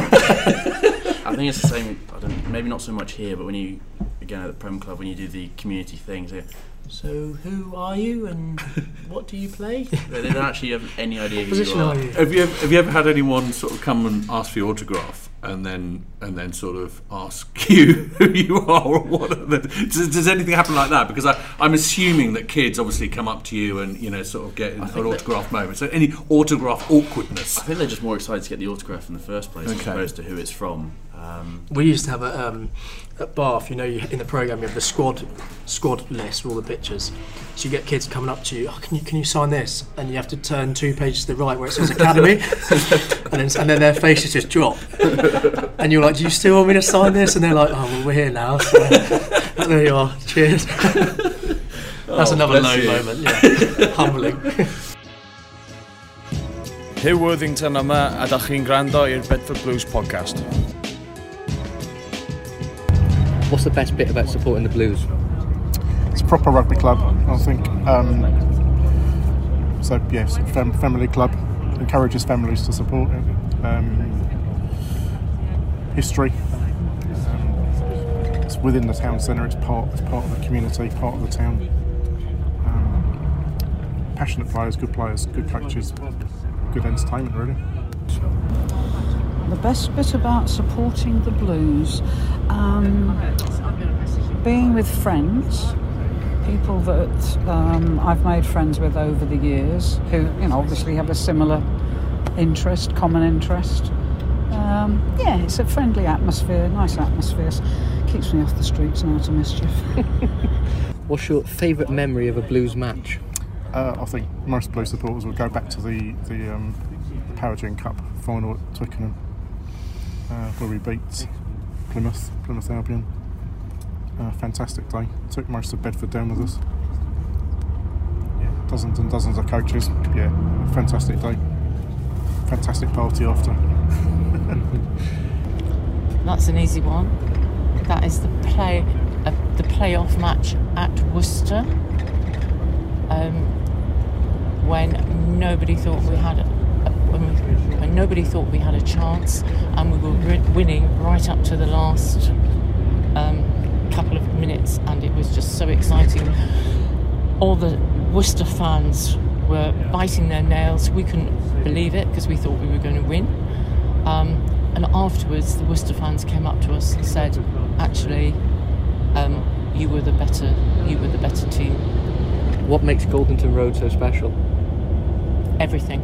Speaker 3: I think it's the same. I don't. Maybe not so much here, but when you again at the Prem Club when you do the community things. they So who are you and what do you play? they don't actually have any idea who
Speaker 4: Position
Speaker 3: you
Speaker 4: are
Speaker 3: are.
Speaker 4: you?
Speaker 2: Have you ever, have you ever had anyone sort of come and ask for your autograph and then and then sort of ask you who you are or what? The, does, does anything happen like that? Because I, I'm assuming that kids obviously come up to you and you know sort of get an autograph moment. So any autograph awkwardness?
Speaker 3: I think they're just more excited to get the autograph in the first place as opposed to who it's from. Um,
Speaker 4: We used to have a um, at Bath. You know, you, in the program you have the squad squad list with all the pictures. So you get kids coming up to you. Oh, can you can you sign this? And you have to turn two pages to the right where it says academy, and then and then their faces just drop. And you're like, do you still want me to sign this? And they're like, oh well, we're here now. So there you are. Cheers. That's another
Speaker 2: bless
Speaker 4: low
Speaker 2: you.
Speaker 4: moment. Yeah, humbling.
Speaker 8: Hugh Worthington yma a da chi'n gwrando i'r Bedford Blues podcast.
Speaker 6: What's the best bit about supporting the Blues?
Speaker 9: It's a proper rugby club, I think. Um, so yes, fam- family club encourages families to support it. Um, history. Um, it's within the town centre. It's part. It's part of the community. Part of the town. Um, passionate players, good players, good coaches, good entertainment. Really.
Speaker 10: The best bit about supporting the blues, um, being with friends, people that um, I've made friends with over the years, who you know obviously have a similar interest, common interest. Um, yeah, it's a friendly atmosphere, nice atmosphere. Keeps me off the streets and out of mischief.
Speaker 6: What's your favourite memory of a Blues match?
Speaker 9: Uh, I think most Blue supporters will go back to the the um, Powergen Cup final at Twickenham, uh, where we beat Plymouth, Plymouth Albion. Uh, fantastic day. Took most of Bedford down with us. Yeah, dozens and dozens of coaches. Yeah, fantastic day. Fantastic party after.
Speaker 11: That's an easy one. That is the play, uh, the playoff match at Worcester, um, when nobody thought we had, a, when, we, when nobody thought we had a chance, and we were winning right up to the last um, couple of minutes, and it was just so exciting. All the Worcester fans were biting their nails. We couldn't believe it because we thought we were going to win. Um, and afterwards, the Worcester fans came up to us and said, "Actually, um, you were the better. You were the better team.
Speaker 6: What makes Goldington Road so special?
Speaker 11: Everything,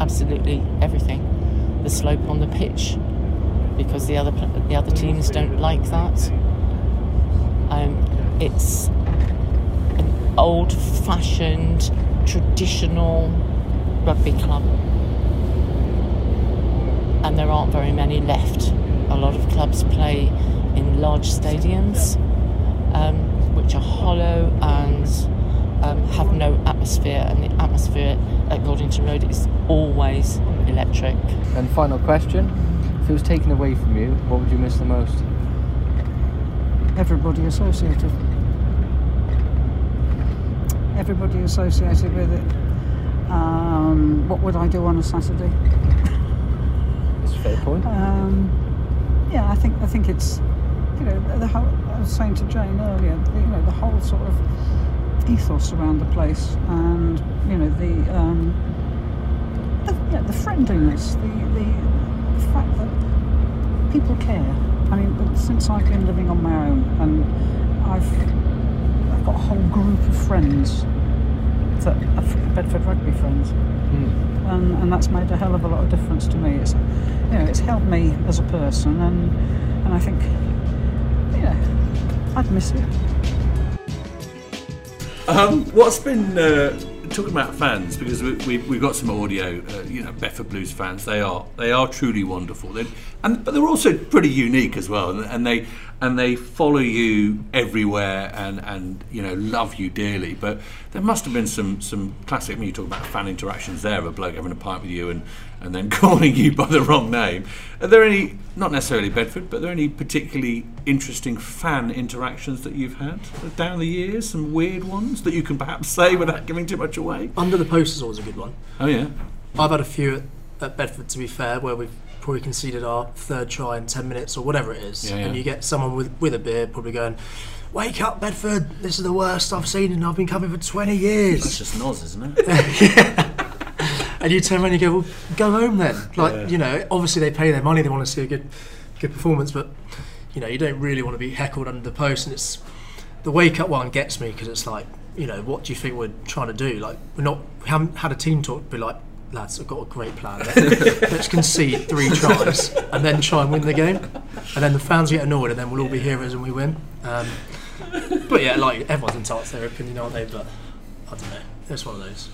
Speaker 11: absolutely everything. The slope on the pitch, because the other the other teams don't like that. Um, it's an old-fashioned, traditional rugby club. and there aren't very many left. A lot of clubs play in large stadiums, um, which are hollow and um, have no atmosphere, and the atmosphere at Goldington Road is always electric.
Speaker 12: And final question if it was taken away from you, what would you miss the most?
Speaker 10: Everybody associated. Everybody associated with it. Um, what would I do on a Saturday?
Speaker 12: It's a fair point.
Speaker 10: Um, yeah, I think I think it's you know the whole. I was saying to Jane earlier, you know the whole sort of ethos around the place, and you know the um, the, yeah, the friendliness, the, the the fact that people care. I mean, since I've been living on my own, and I've I've got a whole group of friends that are Bedford rugby friends, and, and that's made a hell of a lot of difference to me. It's you know it's helped me as a person, and and I think yeah, I'd miss it.
Speaker 2: Um, what's been uh, talking about fans because we, we, we've got some audio. Uh, you know, Bedford Blues fans. They are they are truly wonderful. They're, and but they're also pretty unique as well. And, and they and they follow you everywhere and and you know love you dearly. But there must have been some some classic. I mean, you talk about fan interactions there. A bloke having a pint with you and and then calling you by the wrong name. Are there any, not necessarily Bedford, but are there any particularly interesting fan interactions that you've had down the years? Some weird ones that you can perhaps say without giving too much away?
Speaker 4: Under the post is always a good one.
Speaker 2: Oh, yeah.
Speaker 4: I've had a few at, at Bedford, to be fair, where we've probably conceded our third try in 10 minutes or whatever it is.
Speaker 2: Yeah, yeah.
Speaker 4: And you get someone with, with a beer probably going, Wake up, Bedford, this is the worst I've seen and I've been coming for 20 years.
Speaker 3: That's just Noz, isn't it?
Speaker 4: and you turn around and you go, well, go home then. Like,
Speaker 3: Yeah.
Speaker 4: you know, obviously they pay their money, they want to see a good, good performance, but you know, you don't really want to be heckled under the post. And it's the wake up one gets me because it's like, you know, what do you think we're trying to do? Like, we're not, we haven't had a team talk be like, lads, I've got a great plan. Let's concede three tries and then try and win the game. And then the fans get annoyed, and then we'll all be heroes and we win. Um, but yeah, like everyone's entitled to their opinion, aren't they? But I don't know. It's one of those.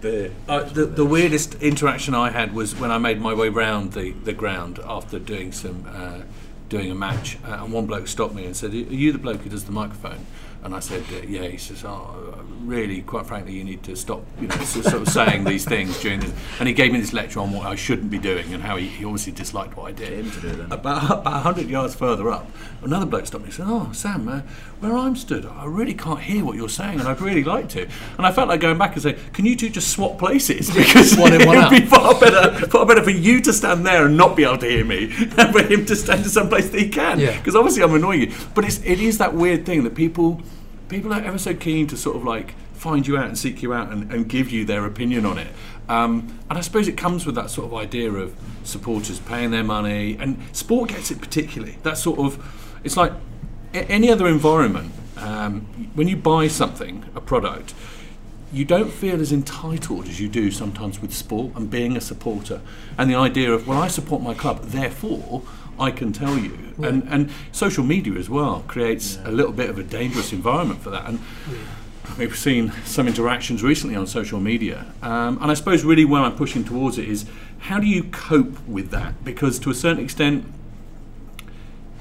Speaker 2: Dear. Uh, the, the weirdest interaction I had was when I made my way round the, the ground after doing some uh, doing a match, uh, and one bloke stopped me and said, "Are you the bloke who does the microphone?" And I said, uh, "Yeah." He says, "Oh, really? Quite frankly, you need to stop, you know, sort of saying these things during this." And he gave me this lecture on what I shouldn't be doing and how he, he obviously disliked what I did. About about hundred yards further up, another bloke stopped me and said, "Oh, Sam, uh, where I'm stood, I really can't hear what you're saying, and I'd really like to." And I felt like going back and saying, "Can you two just swap places? Because
Speaker 4: One in, one
Speaker 2: it would be far better, far better for you to stand there and not be able to hear me, than for him to stand in some place that he can.
Speaker 4: Yeah.
Speaker 2: Because obviously I'm annoying you. But it's it is that weird thing that people people are ever so keen to sort of like find you out and seek you out and, and give you their opinion on it. Um, and I suppose it comes with that sort of idea of supporters paying their money, and sport gets it particularly. That sort of, it's like any other environment. Um, when you buy something, a product, you don't feel as entitled as you do sometimes with sport and being a supporter. And the idea of, well, I support my club, therefore I can tell you. And, and social media as well creates a little bit of a dangerous environment for that. And we've seen some interactions recently on social media. Um, and I suppose really where I'm pushing towards it is how do you cope with that? Because to a certain extent,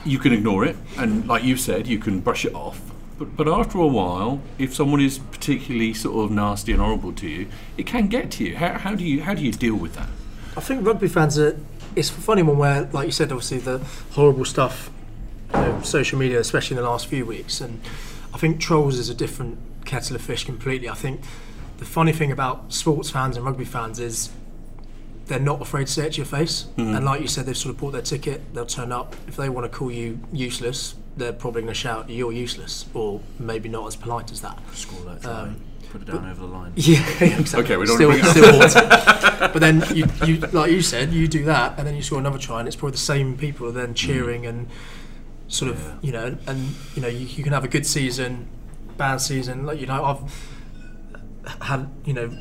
Speaker 2: you can ignore it, and like you said, you can brush it off. But, but after a while, if someone is particularly sort of nasty and horrible to you, it can get to you. How, how do you how do you deal with that?
Speaker 4: I think rugby fans are. It's a funny one where, like you said, obviously the horrible stuff, you know, social media, especially in the last few weeks, and I think trolls is a different kettle of fish completely. I think the funny thing about sports fans and rugby fans is they're not afraid to say it to your face,
Speaker 2: Mhm.
Speaker 4: and like you said, they've sort of bought their ticket. They'll turn up if they want to call you useless. They're probably going to shout, "You're useless," or maybe not as polite as that. Um.
Speaker 3: Put it down
Speaker 4: but-
Speaker 3: over the line.
Speaker 4: Yeah, exactly.
Speaker 2: Okay, we don't
Speaker 4: still,
Speaker 2: bring it up.
Speaker 4: still water. But then you, you, like you said, you do that, and then you score another try, and it's probably the same people then mm. cheering and sort of, you know, and you know, you, you can have a good season, bad season. Like you know, I've had, you know,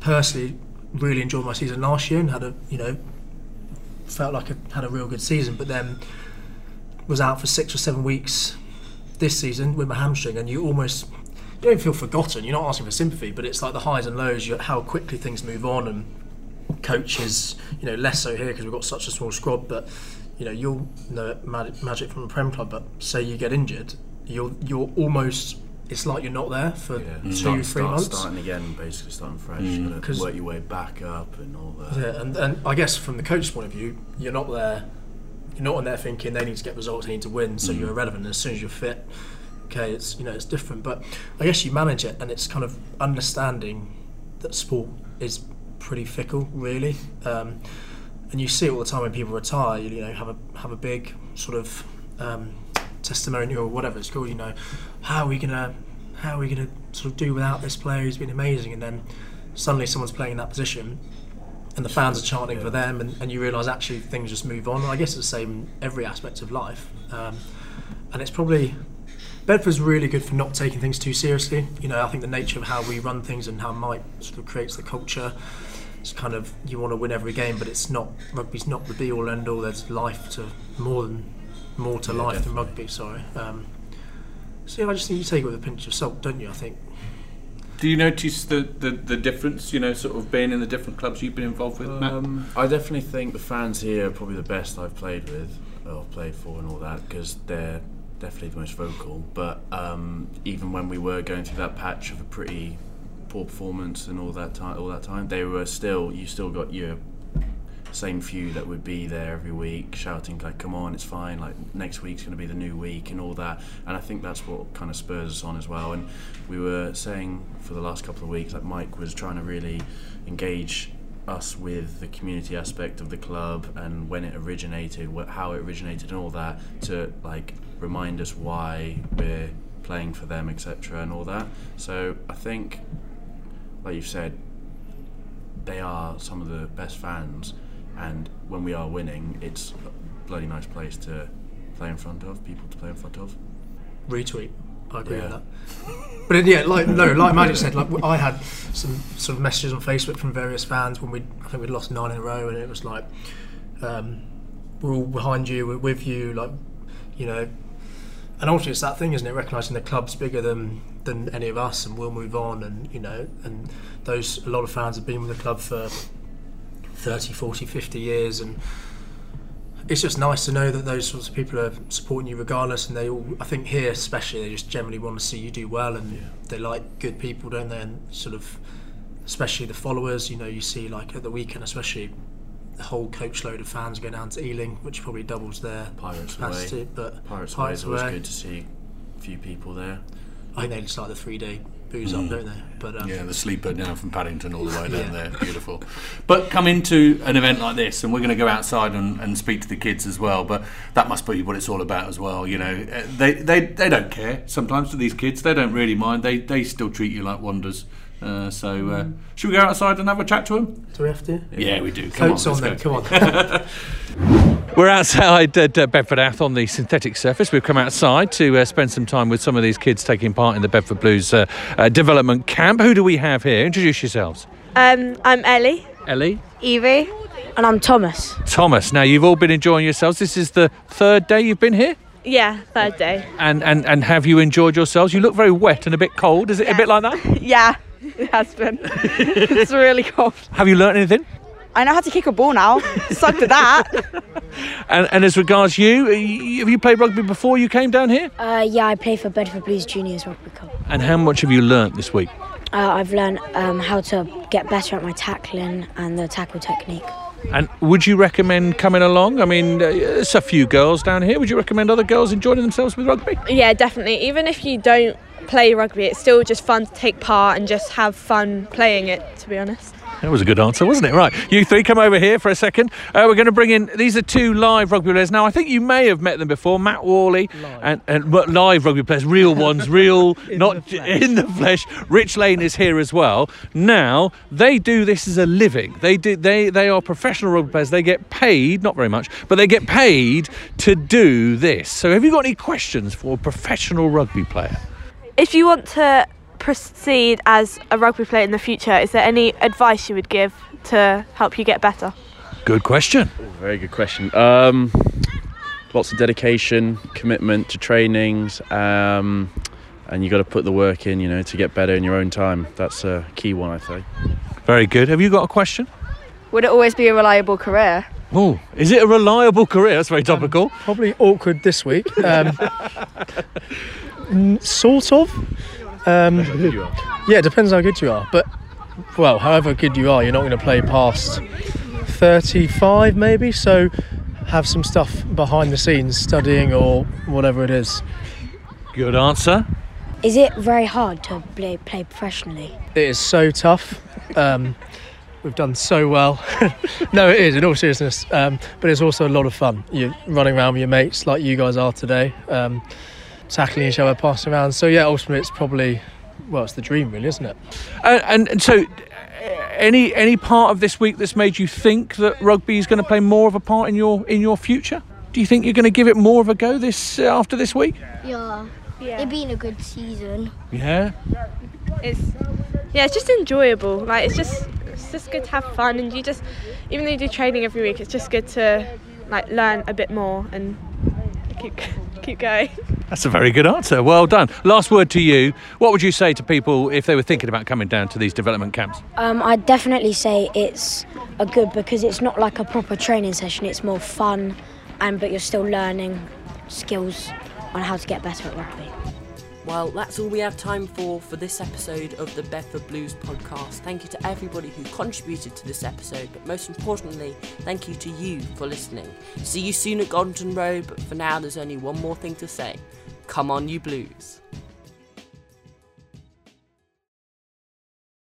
Speaker 4: personally really enjoyed my season last year and had a, you know, felt like I had a real good season, but then was out for six or seven weeks this season with my hamstring, and you almost you don't feel forgotten. You're not asking for sympathy, but it's like the highs and lows, how quickly things move on, and coaches, you know, less so here because we've got such a small squad. But you know, you'll know it magic, magic from a prem club. But say you get injured, you're you're almost. It's like you're not there for two,
Speaker 3: Start-
Speaker 4: three
Speaker 3: start-
Speaker 4: months.
Speaker 3: Starting again, basically starting fresh.
Speaker 4: Mm.
Speaker 3: You got
Speaker 4: 'Cause-
Speaker 3: work your way back up and all that.
Speaker 4: Yeah, and, and I guess from the coach's point of view, you're not there. You're not on there thinking they need to get results, they need to win, so
Speaker 3: Mm.
Speaker 4: you're irrelevant. As soon as you're fit, okay, it's you know it's different. But I guess you manage it, and it's kind of understanding that sport is pretty fickle, really. Um, and you see it all the time when people retire. You, you know, have a have a big sort of um, testimonial or whatever it's called. You know, how are we gonna how are we gonna sort of do without this player who's been amazing? And then suddenly someone's playing in that position, and the fans are chanting for them, and, and you realise actually things just move on. And I guess it's the same in every aspect of life, um, and it's probably Bedford's really good for not taking things too seriously. You know, I think the nature of how we run things and how Mike sort of creates the culture. It's kind of you want to win every game, but it's not rugby's not the be all end all. There's life to more than more to
Speaker 2: Yeah,
Speaker 4: life than rugby. Sorry. Um, so yeah, I just think you take it with a pinch of salt, don't you? I think.
Speaker 2: Do you notice the, the, the difference, you know, sort of being in the different clubs you've been involved with, Matt?
Speaker 3: Um, I definitely think the fans here are probably the best I've played with, or played for, and all that because they're definitely the most vocal. But um, even when we were going through that patch of a pretty poor performance and all that time, all that time, they were still. You still got your same few that would be there every week shouting like come on it's fine like next week's going to be the new week and all that and i think that's what kind of spurs us on as well and we were saying for the last couple of weeks that mike was trying to really engage us with the community aspect of the club and when it originated wh- how it originated and all that to like remind us why we're playing for them etc and all that so i think like you've said they are some of the best fans, and when we are winning, it's a bloody nice place to play in front of, people to play in front of.
Speaker 4: retweet. I agree
Speaker 3: Yeah.
Speaker 4: with that. But yeah, like no, like Magic said, like I had some sort of messages on Facebook from various fans when we I think we'd lost nine in a row, and it was like, um, we're all behind you, we're with you, like, you know. And ultimately, it's that thing, isn't it? Recognizing the club's bigger than than any of us, and we'll move on, and you know, and those a lot of fans have been with the club for 30, 40, 50 years, and it's just nice to know that those sorts of people are supporting you regardless, and they all. I think here especially, they just generally want to see you do well, and they like good people, don't they? And sort of, especially the followers. You know, you see like at the weekend, especially the whole coach load of fans go down to Ealing, which probably doubles their
Speaker 3: Pirates
Speaker 4: capacity.
Speaker 3: away.
Speaker 4: But
Speaker 3: Pirates, away is always good to see a few people there.
Speaker 4: I think they just like the three day booze
Speaker 2: Mm.
Speaker 4: up, don't they? But um,
Speaker 2: yeah, the sleeper down from Paddington all the way down
Speaker 4: Yeah.
Speaker 2: there. Beautiful. But come into an event like this, and we're going to go outside and, and speak to the kids as well. But that must be what it's all about as well. You know, Uh, they they, they don't care sometimes to these kids. They don't really mind. They they still treat you like wonders. Uh, so uh, should we go outside and have a chat to them?
Speaker 4: Do we have to?
Speaker 2: Yeah, we do. Come
Speaker 4: Coats
Speaker 2: on,
Speaker 4: on, then. Come on.
Speaker 13: We're outside at uh, Bedford Ath on the synthetic surface. We've come outside to uh, spend some time with some of these kids taking part in the Bedford Blues uh, uh, development camp. Who do we have here? Introduce yourselves.
Speaker 14: Um, I'm Ellie.
Speaker 13: Ellie.
Speaker 14: Evie. And I'm Thomas.
Speaker 13: Thomas. Now, you've all been enjoying yourselves. This is the third day you've been here.
Speaker 14: Yeah, third day.
Speaker 13: And, and, and have you enjoyed yourselves? You look very wet and a bit cold. Is it a bit like that?
Speaker 14: Yeah, it has been. it's really cold.
Speaker 13: Have you learnt anything?
Speaker 14: I know how to kick a ball now. Sucked at that.
Speaker 13: And, and as regards you, uh, have you played rugby before you came down here?
Speaker 15: Uh, yeah, I play for Bedford Blues Juniors Rugby Club.
Speaker 13: And how much have you learnt this week?
Speaker 15: Uh, I've learned um, how to get better at my tackling and the tackle technique.
Speaker 13: And would you recommend coming along? I mean, uh, there's a few girls down here. Would you recommend other girls enjoying themselves with rugby?
Speaker 14: Yeah, definitely. Even if you don't play rugby, it's still just fun to take part and just have fun playing it, to be honest.
Speaker 13: That was a good answer, wasn't it? Right, you three come over here for a second. Uh, we're going to bring in. These are two live rugby players. Now, I think you may have met them before. Matt Worley and and but live rugby players, real ones, real, not in the flesh. Rich Lane is here as well. Now they do this as a living. They do. They they are professional rugby players. They get paid, not very much, but they get paid to do this. So, have you got any questions for a professional rugby player?
Speaker 14: If you want to proceed as a rugby player in the future, is there any advice you would give to help you get better?
Speaker 13: Good question.
Speaker 16: Very good question. Um, lots of dedication, commitment to trainings, um, and you got to put the work in, you know, to get better in your own time. That's a key one, I think.
Speaker 13: Very good. Have you got a question?
Speaker 14: Would it always be a reliable career?
Speaker 2: Oh, is it a reliable career? That's very topical.
Speaker 4: Probably awkward this week. Um, sort of. Um, yeah, it depends how good you are. But, well, however good you are, you're not going to play past 35 maybe. So have some stuff behind the scenes, studying or whatever it is.
Speaker 2: Good answer.
Speaker 15: Is it very hard to play, play professionally?
Speaker 4: It is so tough. Um, we've done so well. no, it is, in all seriousness. Um, but it's also a lot of fun. You're running around with your mates like you guys are today, um, tackling each other, passing around. So, yeah, ultimately, it's probably, well, it's the dream, really, isn't it?
Speaker 2: And, and, and so, uh, any any part of this week that's made you think that rugby is going to play more of a part in your in your future? Do you think you're going to give it more of a go this uh, after this week?
Speaker 17: Yeah.
Speaker 14: Yeah.
Speaker 17: It's been a good season.
Speaker 2: Yeah.
Speaker 14: It's yeah, it's just enjoyable. Like it's just it's just good to have fun, and you just even though you do training every week, it's just good to like learn a bit more and keep keep going.
Speaker 2: That's a very good answer. Well done. Last word to you. What would you say to people if they were thinking about coming down to these development camps?
Speaker 15: Um, I'd definitely say it's a good because it's not like a proper training session. It's more fun, and but you're still learning skills on how to get better at rugby.
Speaker 18: Well, that's all we have time for for this episode of the Bedford Blues podcast. Thank you to everybody who contributed to this episode, but most importantly, thank you to you for listening. See you soon at Goldington Road, but for now, there's only one more thing to say. Come on, you Blues.